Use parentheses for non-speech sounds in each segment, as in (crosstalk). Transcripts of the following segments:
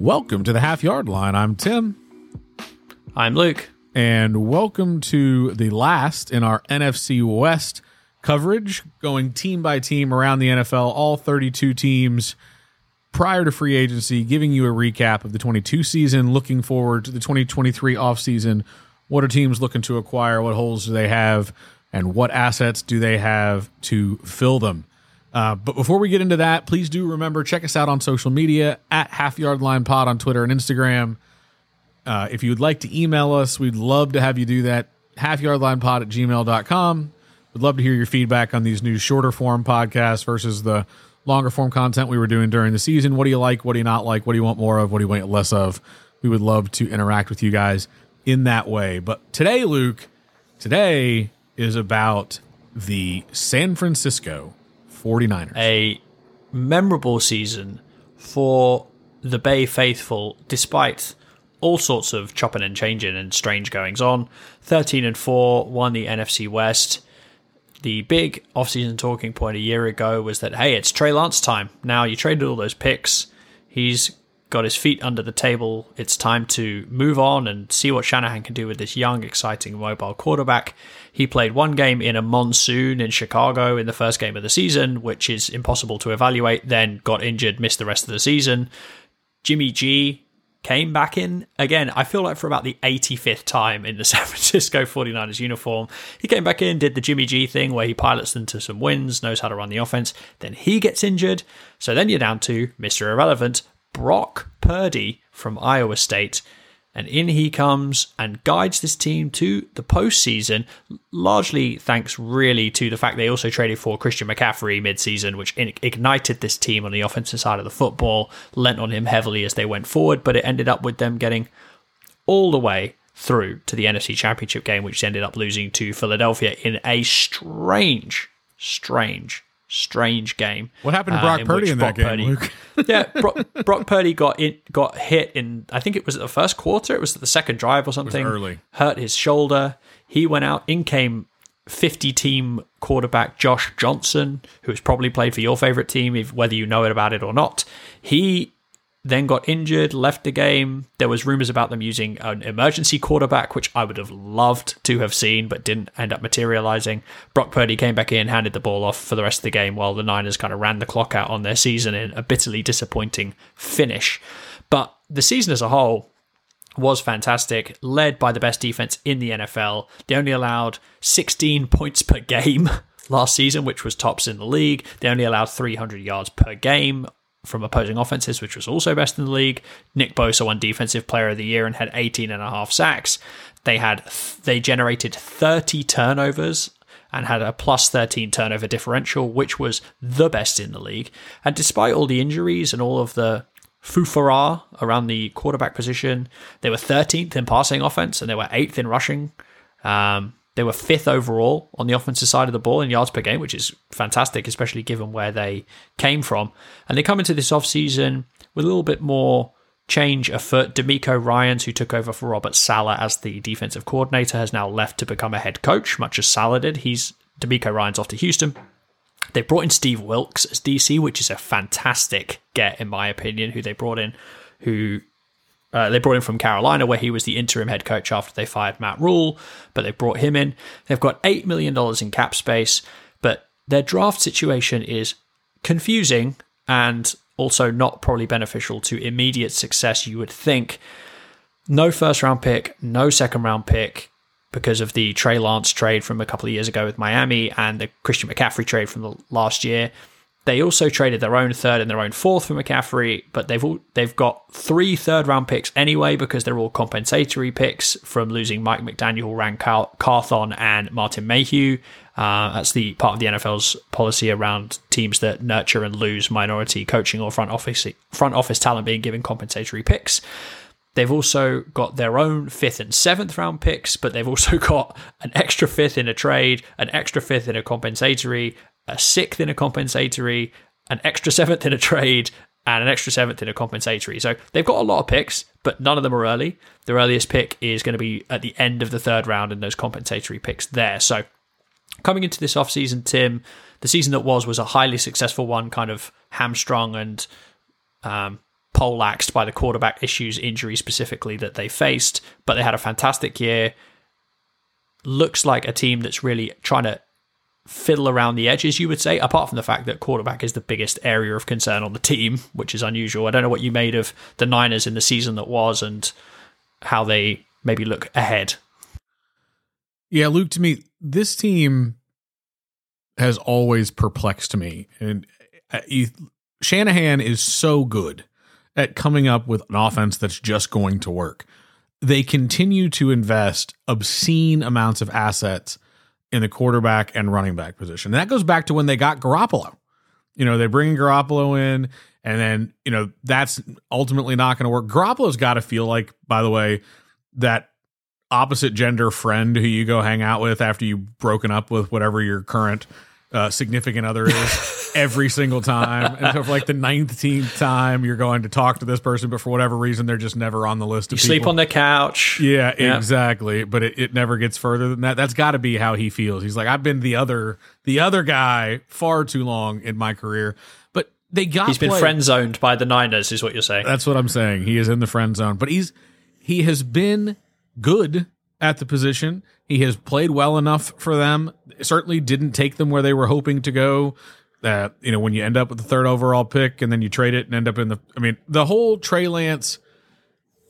Welcome to the half yard line. I'm Tim, I'm Luke. and welcome to the last in our NFC West coverage, going team by team around the NFL, all 32 teams prior to free agency, giving you a recap of the 22 season, looking forward to the 2023 offseason. What are teams looking to acquire? What holes do they have? And what assets do they have to fill them? Uh, but before we get into that, please do remember check us out on social media at Half Yard Line Pod on Twitter and Instagram. Uh, if you would like to email us, we'd love to have you do that. Halfyardlinepod at gmail.com. We'd love to hear your feedback on these new shorter form podcasts versus the longer form content we were doing during the season. What do you like? What do you not like? What do you want more of? What do you want less of? We would love to interact with you guys in that way. But today, Luke, today is about the San Francisco 49ers. A memorable season for the Bay faithful, despite all sorts of chopping and changing and strange goings on. 13 and 4 won the NFC West. The big offseason talking point a year ago was that, hey, it's Trey Lance time. Now you traded all those picks. He's got his feet under the table. It's time to move on and see what Shanahan can do with this young, exciting mobile quarterback. He played one game in a monsoon in Chicago in the first game of the season, which is impossible to evaluate, then got injured, missed the rest of the season. Jimmy G came back in again. I feel like for about the 85th time in the (laughs) San Francisco 49ers uniform. He came back in, did the Jimmy G thing where he pilots them to some wins, knows how to run the offense. Then he gets injured. So then you're down to Mr. Irrelevant, Brock Purdy from Iowa State. And in he comes and guides this team to the postseason, largely thanks really to the fact they also traded for Christian McCaffrey midseason, which ignited this team on the offensive side of the football, lent on him heavily as they went forward, but it ended up with them getting all the way through to the NFC Championship game, which ended up losing to Philadelphia in a strange, strange strange game. What happened to Brock uh, in Purdy in that game? Purdy, (laughs) yeah, (laughs) Brock, Brock, Purdy got in, got hit in. I think it was the first quarter. It was the second drive or something. early. Hurt his shoulder. He went out. In came 50 team quarterback Josh Johnson, who has probably played for your favorite team, if, whether you know it about it or not. He then got injured, left the game. There was rumors about them using an emergency quarterback, which I would have loved to have seen, but didn't end up materializing. Brock Purdy came back in, handed the ball off for the rest of the game, while the Niners kind of ran the clock out on their season in a bitterly disappointing finish. But the season as a whole was fantastic, led by the best defense in the NFL. They only allowed 16 points per (laughs) game last season, which was tops in the league. They only allowed 300 yards per game from opposing offenses, which was also best in the league. Nick Bosa won Defensive Player of the Year and had 18 and a half sacks. They had they generated 30 turnovers and had a plus 13 turnover differential, which was the best in the league. And despite all the injuries and all of the foofara around the quarterback position, they were 13th in passing offense and they were 8th in rushing. Um, they were fifth overall on the offensive side of the ball in yards per game, which is fantastic, especially given where they came from. And they come into this offseason with a little bit more change afoot. DeMeco Ryans, who took over for Robert Saleh as the defensive coordinator, has now left to become a head coach, much as Saleh did. He's DeMeco Ryans off to Houston. They brought in Steve Wilks as DC, which is a fantastic get, in my opinion, who they brought in, who uh, they brought him from Carolina, where he was the interim head coach after they fired Matt Rhule, but they brought him in. They've got $8 million in cap space, but their draft situation is confusing and also not probably beneficial to immediate success, you would think. No first round pick, no second round pick because of the Trey Lance trade from a couple of years ago with Miami and the Christian McCaffrey trade from the last year. They also traded their own third and their own fourth for McCaffrey, but they've all, they've got three third round picks anyway because they're all compensatory picks from losing Mike McDaniel, Ran Carthon, and Martin Mayhew. Uh, that's the part of the NFL's policy around teams that nurture and lose minority coaching or front office front office talent being given compensatory picks. They've also got their own fifth and seventh round picks, but they've also (laughs) got an extra fifth in a trade, an extra fifth in a compensatory, a sixth in a compensatory, an extra seventh in a trade, and an extra seventh in a compensatory. So they've got a lot of picks, but none of them are early. Their earliest pick is going to be at the end of the third round and those compensatory picks there. So coming into this offseason, Tim, the season that was was a highly successful one, kind of hamstrung and um, poleaxed by the quarterback issues, injury specifically that they faced, but they had a fantastic year. Looks like a team that's really trying to fiddle around the edges, you would say, apart from the fact that quarterback is the biggest area of concern on the team, which is unusual. I don't know what you made of the Niners in the season that was and how they maybe look ahead. Yeah, Luke, to me, this team has always perplexed me. And uh, Shanahan is so good at coming up with an offense that's just going to work. They continue to invest obscene amounts of assets in the quarterback and running back position. And that goes back to when they got Garoppolo. You know, they bring Garoppolo in, and then, you know, that's ultimately not going to work. Garoppolo's got to feel like, by the way, that opposite gender friend who you go hang out with after you've broken up with whatever your current uh, significant other is (laughs) every single time. And so for like the nineteenth time, you're going to talk to this person, but for whatever reason, they're just never on the list. Of You of sleep on the couch. Yeah, Yeah. exactly. But it, it never gets further than that. That's got to be how he feels. He's like, I've been the other the other guy far too long in my career. But they got He's been friend zoned by the Niners, is what you're saying. That's what I'm saying. He is in the friend zone, but he's he has been good at the position. He has played well enough for them. Certainly didn't take them where they were hoping to go. That you know when you end up with the third overall pick and then you trade it and end up in the. I mean the whole Trey Lance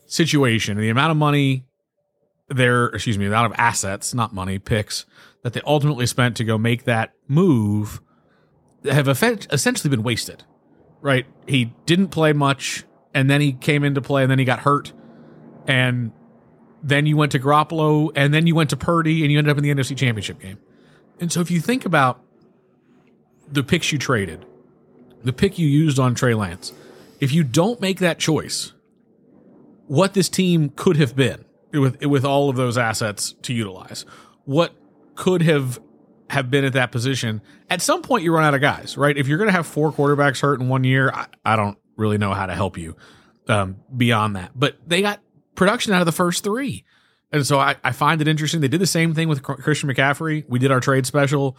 situation, the amount of money there, excuse me, the amount of assets, not money, picks that they ultimately spent to go make that move have essentially been wasted right? He didn't play much, and then he came into play, and then he got hurt, and then you went to Garoppolo, and then you went to Purdy, and you ended up in the NFC Championship game. And so, if you think about the picks you traded, the pick you used on Trey Lance, if you don't make that choice, what this team could have been with with all of those assets to utilize, what could have have been at that position. At some point, you run out of guys, right? If you're going to have four quarterbacks hurt in one year, I, I don't really know how to help you um, beyond that. But they got production out of the first three. And so I, I find it interesting. They did the same thing with Christian McCaffrey. We did our trade special.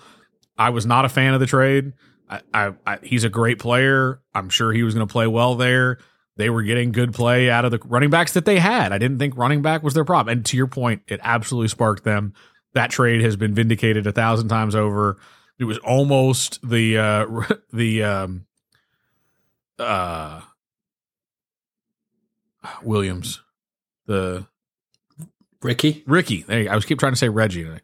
I was not a fan of the trade. I, I, I he's a great player. I'm sure he was going to play well there. They were getting good play out of the running backs that they had. I didn't think running back was their problem. And to your point, it absolutely sparked them. That trade has been vindicated a thousand times over. It was almost the uh (laughs) the um uh Williams. The Ricky? Ricky. There you go. I was keep trying to say Reggie. It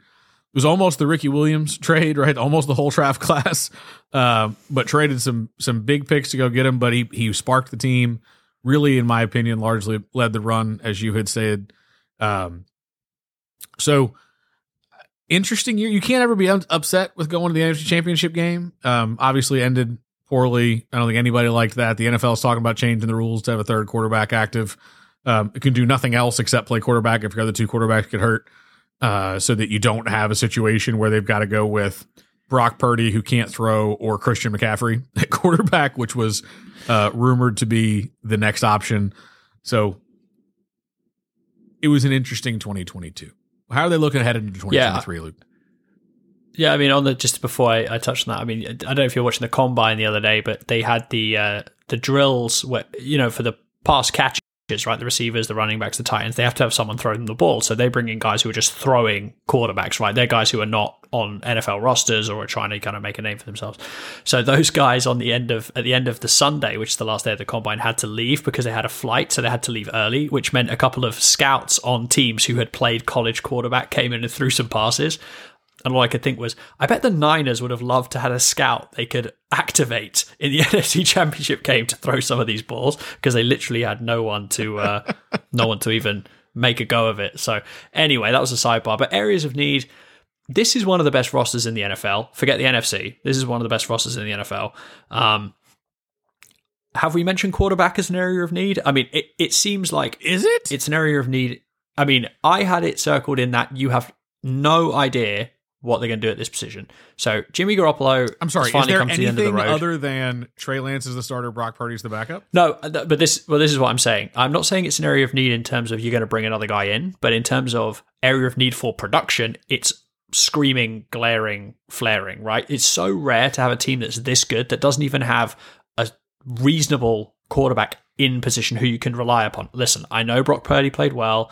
was almost the Ricky Williams (laughs) trade, right? Almost the whole draft (laughs) class, uh, but traded some some big picks to go get him. But he he sparked the team. Really, in my opinion, largely led the run, as you had said. Um, so interesting year. You can't ever be upset with going to the NFC Championship game. Um, obviously ended poorly. I don't think anybody liked that. The NFL is talking about changing the rules to have a third quarterback active. Um, it can do nothing else except play quarterback if your other two quarterbacks get hurt, uh, so that you don't have a situation where they've got to go with Brock Purdy, who can't throw, or Christian McCaffrey (laughs) at quarterback, which was uh, rumored to be the next option. So it was an interesting 2022. How are they looking ahead into 2023, Luke? Yeah, I mean, on the just before I, I touched on that, I mean, I don't know if you're watching the combine the other day, but they had the uh, the drills where you know for the pass catches, right? The receivers, the running backs, the tight ends, they have to have someone throw them the ball. So they bring in guys who are just throwing quarterbacks, right? They're guys who are not on NFL rosters or are trying to kind of make a name for themselves. So those guys on the end of at the end of the Sunday, which is the last day of the combine, had to leave because they had a flight, so they had to leave early, which meant a couple of scouts on teams who had played college quarterback came in and threw some passes. And all I could think was, I bet the Niners would have loved to had a scout they could activate in the (laughs) NFC Championship game to throw some of these balls because they literally had no one to, uh, (laughs) no one to even make a go of it. So anyway, that was a sidebar. But areas of need. This is one of the best rosters in the NFL. Forget the NFC. This is one of the best rosters in the NFL. Um, have we mentioned quarterback as an area of need? I mean, it, it seems like Is it? it's an area of need. I mean, I had it circled in that you have no idea what they're going to do at this position. So Jimmy Garoppolo, I'm sorry. Is finally there come to the end of the anything road. other than Trey Lance is the starter, Brock Purdy's the backup? no, uh, but this, well, this is what I'm saying. I'm not saying it's an area of need in terms of you're going to bring another guy in, but in terms of area of need for production, it's screaming, glaring, flaring. Right? It's so rare to have a team that's this good that doesn't even have a reasonable quarterback in position who you can rely upon. Listen, I know Brock Purdy played well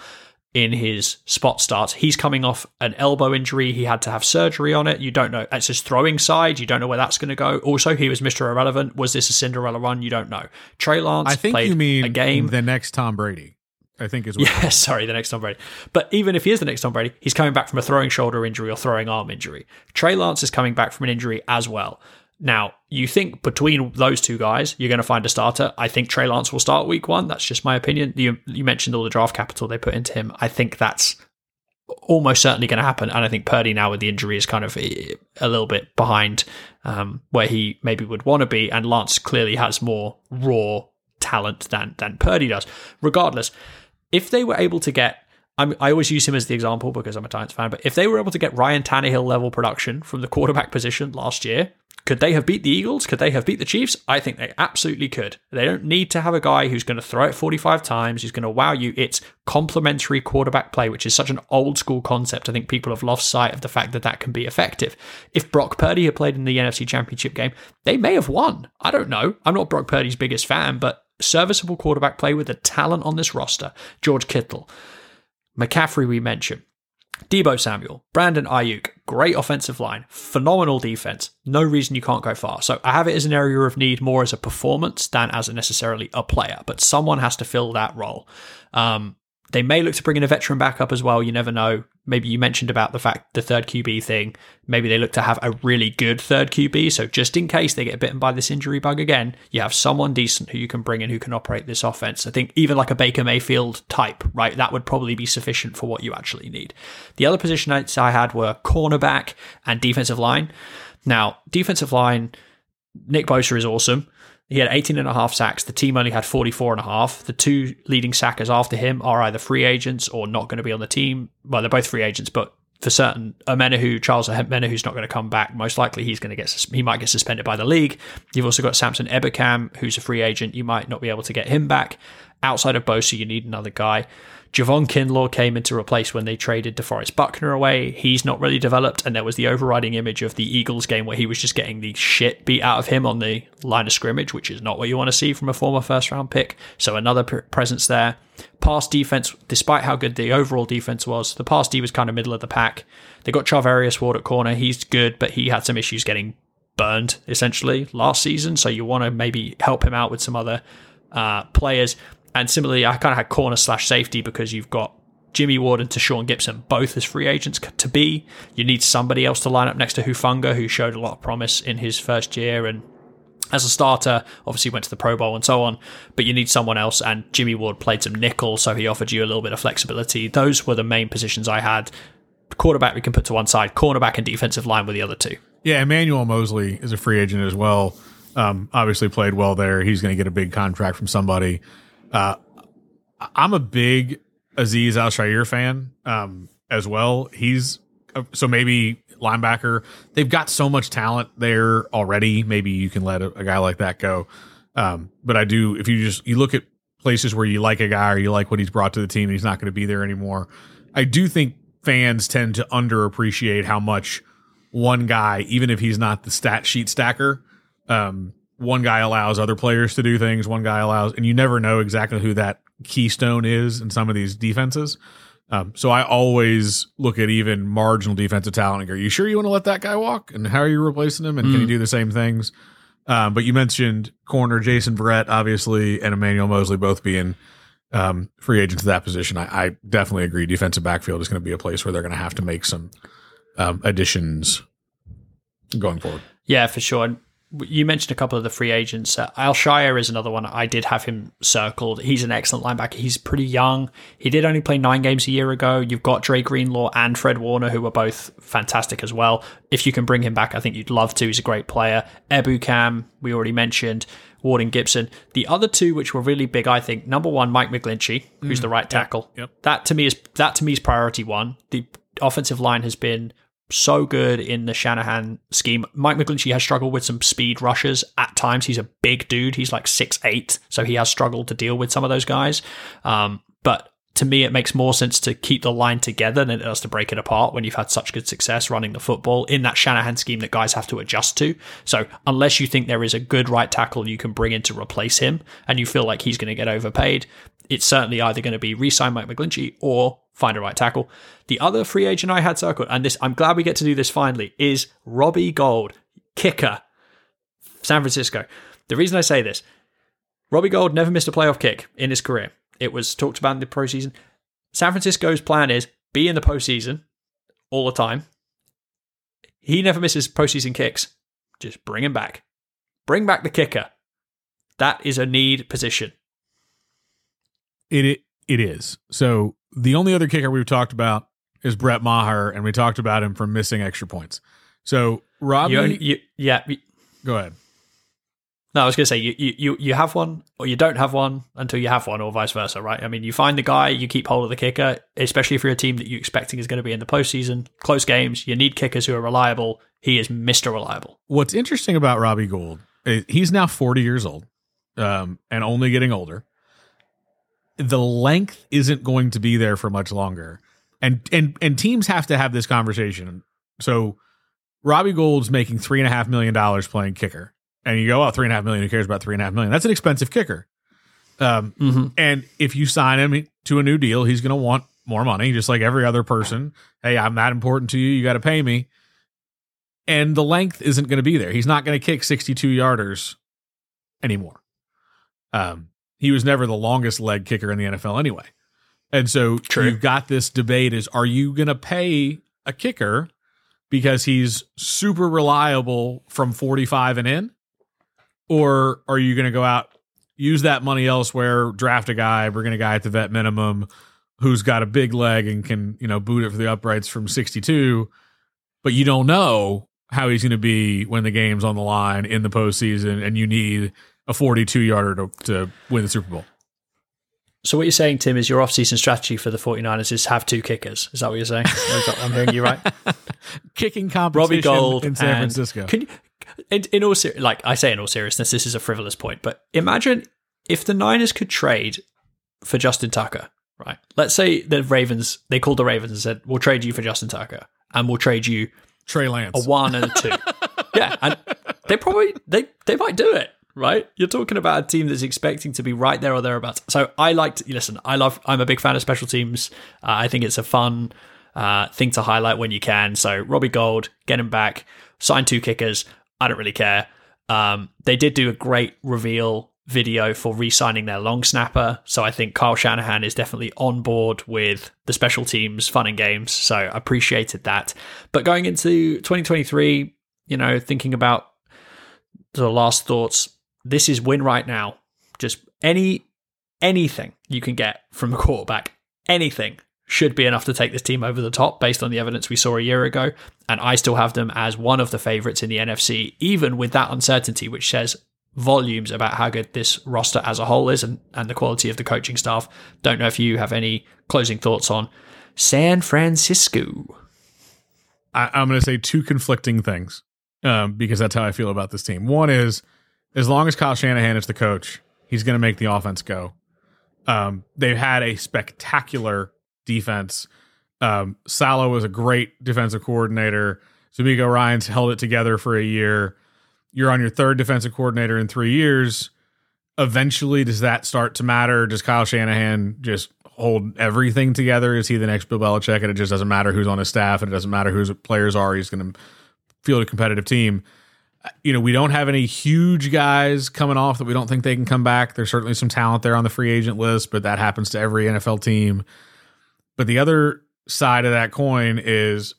in his spot starts. He's coming off an elbow injury. He had to have surgery on it. You don't know. It's his throwing side. You don't know where that's going to go. Also, he was Mr. Irrelevant. Was this a Cinderella run? You don't know. Trey Lance I think you mean a game. the next Tom Brady. I think is what (laughs) Yeah, sorry, the next Tom Brady. But even if he is the next Tom Brady, he's coming back from a throwing shoulder injury or throwing arm injury. Trey Lance is coming back from an injury as well. Now, you think between those two guys, you're going to find a starter. I think Trey Lance will start week one. That's just my opinion. You, you mentioned all the draft capital they put into him. I think that's almost certainly going to happen. And I think Purdy now with the injury is kind of a little bit behind um, where he maybe would want to be. And Lance clearly has more raw talent than than Purdy does. Regardless, if they were able to get I'm, i always use him as the example because I'm a Titans fan, but if they were able to get Ryan Tannehill level production from the quarterback position last year, could they have beat the Eagles? Could they have beat the Chiefs? I think they absolutely could. They don't need to have a guy who's going to throw it 45 times, who's going to wow you. It's complementary quarterback play, which is such an old school concept. I think people have lost sight of the fact that that can be effective. If Brock Purdy had played in the NFC Championship game, they may have won. I don't know. I'm not Brock Purdy's biggest fan, but serviceable quarterback play with the talent on this roster. George Kittle, McCaffrey, we mentioned. Deebo Samuel, Brandon Aiyuk, great offensive line, phenomenal defense. No reason you can't go far. So I have it as an area of need more as a performance than as a necessarily a player, but someone has to fill that role. Um, they may look to bring in a veteran backup as well. You never know. Maybe you mentioned about the fact the third QB thing. Maybe they look to have a really good third QB. So just in case they get bitten by this injury bug again, you have someone decent who you can bring in who can operate this offense. I think even like a Baker Mayfield type, right? That would probably be sufficient for what you actually need. The other position I had were cornerback and defensive line. Now, defensive line, Nick Bosa is awesome. He had 18 and a half sacks. The team only had 44 and a half. The two leading sackers after him are either free agents or not going to be on the team. Well, they're both free agents, but for certain, Omenihu, Charles Omenihu's not going to come back. Most likely, he's going to get he might get suspended by the league. You've also got Samson Ebukam, who's a free agent. You might not be able to get him back. Outside of Bosa, you need another guy. Javon Kinlaw came in to replace when they traded DeForest Buckner away. He's not really developed, and there was the overriding image of the Eagles game where he was just getting the shit beat out of him on the line of scrimmage, which is not what you want to see from a former first round pick. So another p- presence there. Pass defense, despite how good the overall defense was, the pass D was kind of middle of the pack. They got Charvarius Ward at corner. He's good, but he had some issues getting burned essentially last season. So you want to maybe help him out with some other uh, players. And similarly, I kind of had corner slash safety because you've got Jimmy Ward and Tashaun Gipson both as free agents to be. You need somebody else to line up next to Hufanga, who showed a lot of promise in his first year and as a starter, obviously went to the Pro Bowl and so on, but you need someone else. And Jimmy Ward played some nickel, so he offered you a little bit of flexibility. Those were the main positions I had. Quarterback we can put to one side, cornerback and defensive line were the other two. Yeah, Emmanuel Moseley is a free agent as well. Um, obviously played well there. He's going to get a big contract from somebody. Uh, I'm a big Azeez Al fan um, as well. He's uh, so maybe linebacker. They've got so much talent there already. Maybe you can let a, a guy like that go. Um, but I do. If you just you look at places where you like a guy or you like what he's brought to the team, and he's not going to be there anymore. I do think fans tend to underappreciate how much one guy, even if he's not the stat sheet stacker, um, one guy allows other players to do things. One guy allows, and you never know exactly who that keystone is in some of these defenses. Um, so I always look at even marginal defensive talent and go, "Are you sure you want to let that guy walk? And how are you replacing him? And mm. can he do the same things?" Um, but you mentioned corner Jason Verrett, obviously, and Emmanuel Moseley both being um, free agents to that position. I, I, definitely agree. Defensive backfield is going to be a place where they're going to have to make some um, additions going forward. Yeah, for sure you mentioned a couple of the free agents. Uh, Al-Shaair is another one. I did have him circled. He's an excellent linebacker. He's pretty young. He did only play nine games a year ago. You've got Dre Greenlaw and Fred Warner, who are both fantastic as well. If you can bring him back, I think you'd love to. He's a great player. Ebukam, we already mentioned. Warden Gipson. The other two, which were really big, I think. Number one, Mike McGlinchey, who's mm, the right tackle. Yep, yep. That to me is that to me is priority one. The offensive line has been so good in the Shanahan scheme. Mike McGlinchey has struggled with some speed rushes at times. He's a big dude. He's like six eight, so he has struggled to deal with some of those guys. Um, but to me, it makes more sense to keep the line together than it does to break it apart when you've had such good success running the football in that Shanahan scheme that guys have to adjust to. So, unless you think there is a good right tackle you can bring in to replace him and you feel like he's going to get overpaid, it's certainly either going to be re sign Mike McGlinchey or find a right tackle. The other free agent I had circled, and this I'm glad we get to do this finally, is Robbie Gould, kicker, San Francisco. The reason I say this, Robbie Gould never missed a playoff kick in his career. It was talked about in the postseason. San Francisco's plan is be in the postseason all the time. He never misses postseason kicks. Just bring him back. Bring back the kicker. That is a need position. It it, it is. So the only other kicker we've talked about is Brett Maher, and we talked about him from missing extra points. So you- yeah. go ahead. No, I was going to say you, you you have one or you don't have one until you have one, or vice versa, right? I mean, you find the guy, you keep hold of the kicker, especially if you're a team that you're expecting is going to be in the postseason, close games. You need kickers who are reliable. He is Mister Reliable. What's interesting about Robbie Gould, he's now 40 years old um, and only getting older. The length isn't going to be there for much longer. And and and teams have to have this conversation. So Robbie Gould's making three and a half million dollars playing kicker. And you go, oh, three and a half million, who cares about three and a half million? That's an expensive kicker. Um, Mm-hmm. and if you sign him to a new deal, he's going to want more money, just like every other person. Hey, I'm that important to you. You got to pay me. And the length isn't going to be there. He's not going to kick 62 yarders anymore. Um, he was never the longest leg kicker in the NFL anyway. And so True. you've got this debate is are you going to pay a kicker because he's super reliable from 45 and in? Or are you going to go out, use that money elsewhere, draft a guy, bring in a guy at the vet minimum who's got a big leg and can, you know, boot it for the uprights from 62, but you don't know how he's going to be when the game's on the line in the postseason and you need a 42 yarder to, to win the Super Bowl. So what you're saying, Tim, is your off-season strategy for the 49ers is have two kickers. Is that what you're saying? I'm hearing you right. (laughs) Kicking competition Robbie Gould in San and- Francisco. Can you, in, in all ser- like I say in all seriousness, this is a frivolous point, but imagine if the Niners could trade for Justin Tucker, right? Let's say the Ravens they called the Ravens and said, "We'll trade you for Justin Tucker, and we'll trade you Trey Lance. a one and a two. (laughs) yeah, and they probably they they might do it. Right, you're talking about a team that's expecting to be right there or thereabouts. So I like to listen. I love. I'm a big fan of special teams. Uh, I think it's a fun uh, thing to highlight when you can. So Robbie Gould, get him back. Sign two kickers. I don't really care. Um, they did do a great reveal video for re-signing their long snapper. So I think Kyle Shanahan is definitely on board with the special teams fun and games. So I appreciated that. But going into 2023, you know, thinking about the last thoughts, this is win right now. Just any anything you can get from a quarterback, anything should be enough to take this team over the top based on the evidence we saw a year ago. And I still have them as one of the favorites in the NFC, even with that uncertainty, which says volumes about how good this roster as a whole is and, and the quality of the coaching staff. Don't know if you have any closing thoughts on San Francisco. I, I'm going to say two conflicting things um, because that's how I feel about this team. One is as long as Kyle Shanahan is the coach, he's going to make the offense go. Um, they've had a spectacular defense. Um, Saleh was a great defensive coordinator. DeMeco Ryans held it together for a year. You're on your third defensive coordinator in three years. Eventually, does that start to matter? Does Kyle Shanahan just hold everything together? Is he the next Bill Belichick? And it just doesn't matter who's on his staff, and it doesn't matter whose players are. He's going to field a competitive team. You know, we don't have any huge guys coming off that we don't think they can come back. There's certainly some talent there on the free agent list, but that happens to every NFL team. But the other side of that coin is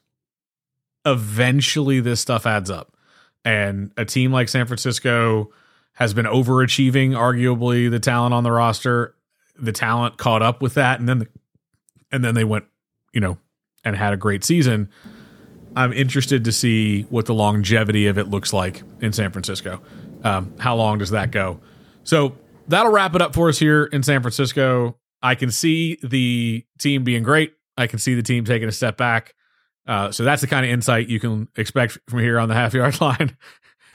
eventually this stuff adds up. And a team like San Francisco has been overachieving, arguably, the talent on the roster. The talent caught up with that, and then the, and then they went, you know, and had a great season. I'm interested to see what the longevity of it looks like in San Francisco. Um, how long does that go? So that'll wrap it up for us here in San Francisco. I can see the team being great. I can see the team taking a step back. Uh, so that's the kind of insight you can expect from here on the half yard (laughs) line.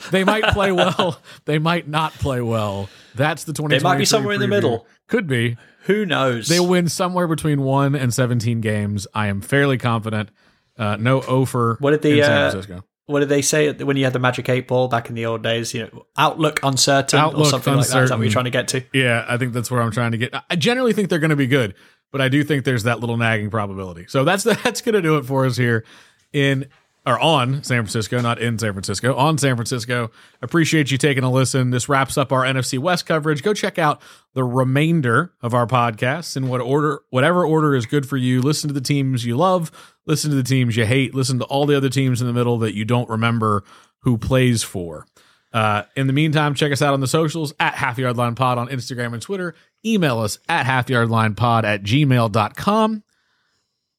they might play (laughs) well. They might not play well. That's the 20. They might be somewhere in the middle. Could be. Who knows? They win somewhere between one and 17 games. I am fairly confident. Uh, no offer. What did the, in San uh, Francisco? What did they say when you had the Magic Eight Ball back in the old days? You know, outlook uncertain or Outlook something like that. Is that what you're trying to get to? Yeah, I think that's where I'm trying to get. I generally think they're going to be good, but I do think there's that little nagging probability. So that's (laughs) that's going to do it for us here in or on San Francisco, not in San Francisco, on San Francisco. Appreciate you taking a listen. This wraps up our NFC West coverage. Go check out the remainder of our podcasts in what order, whatever order is good for you. Listen to the teams you love, listen to the teams you hate, listen to all the other teams in the middle that you don't remember who plays for. Uh, in the meantime, check us out on the socials at Half Yard Line Pod on Instagram and Twitter. Email us at halfyardlinepod at gmail.com.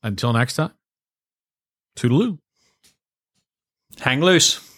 Until next time, toodaloo. Hang loose.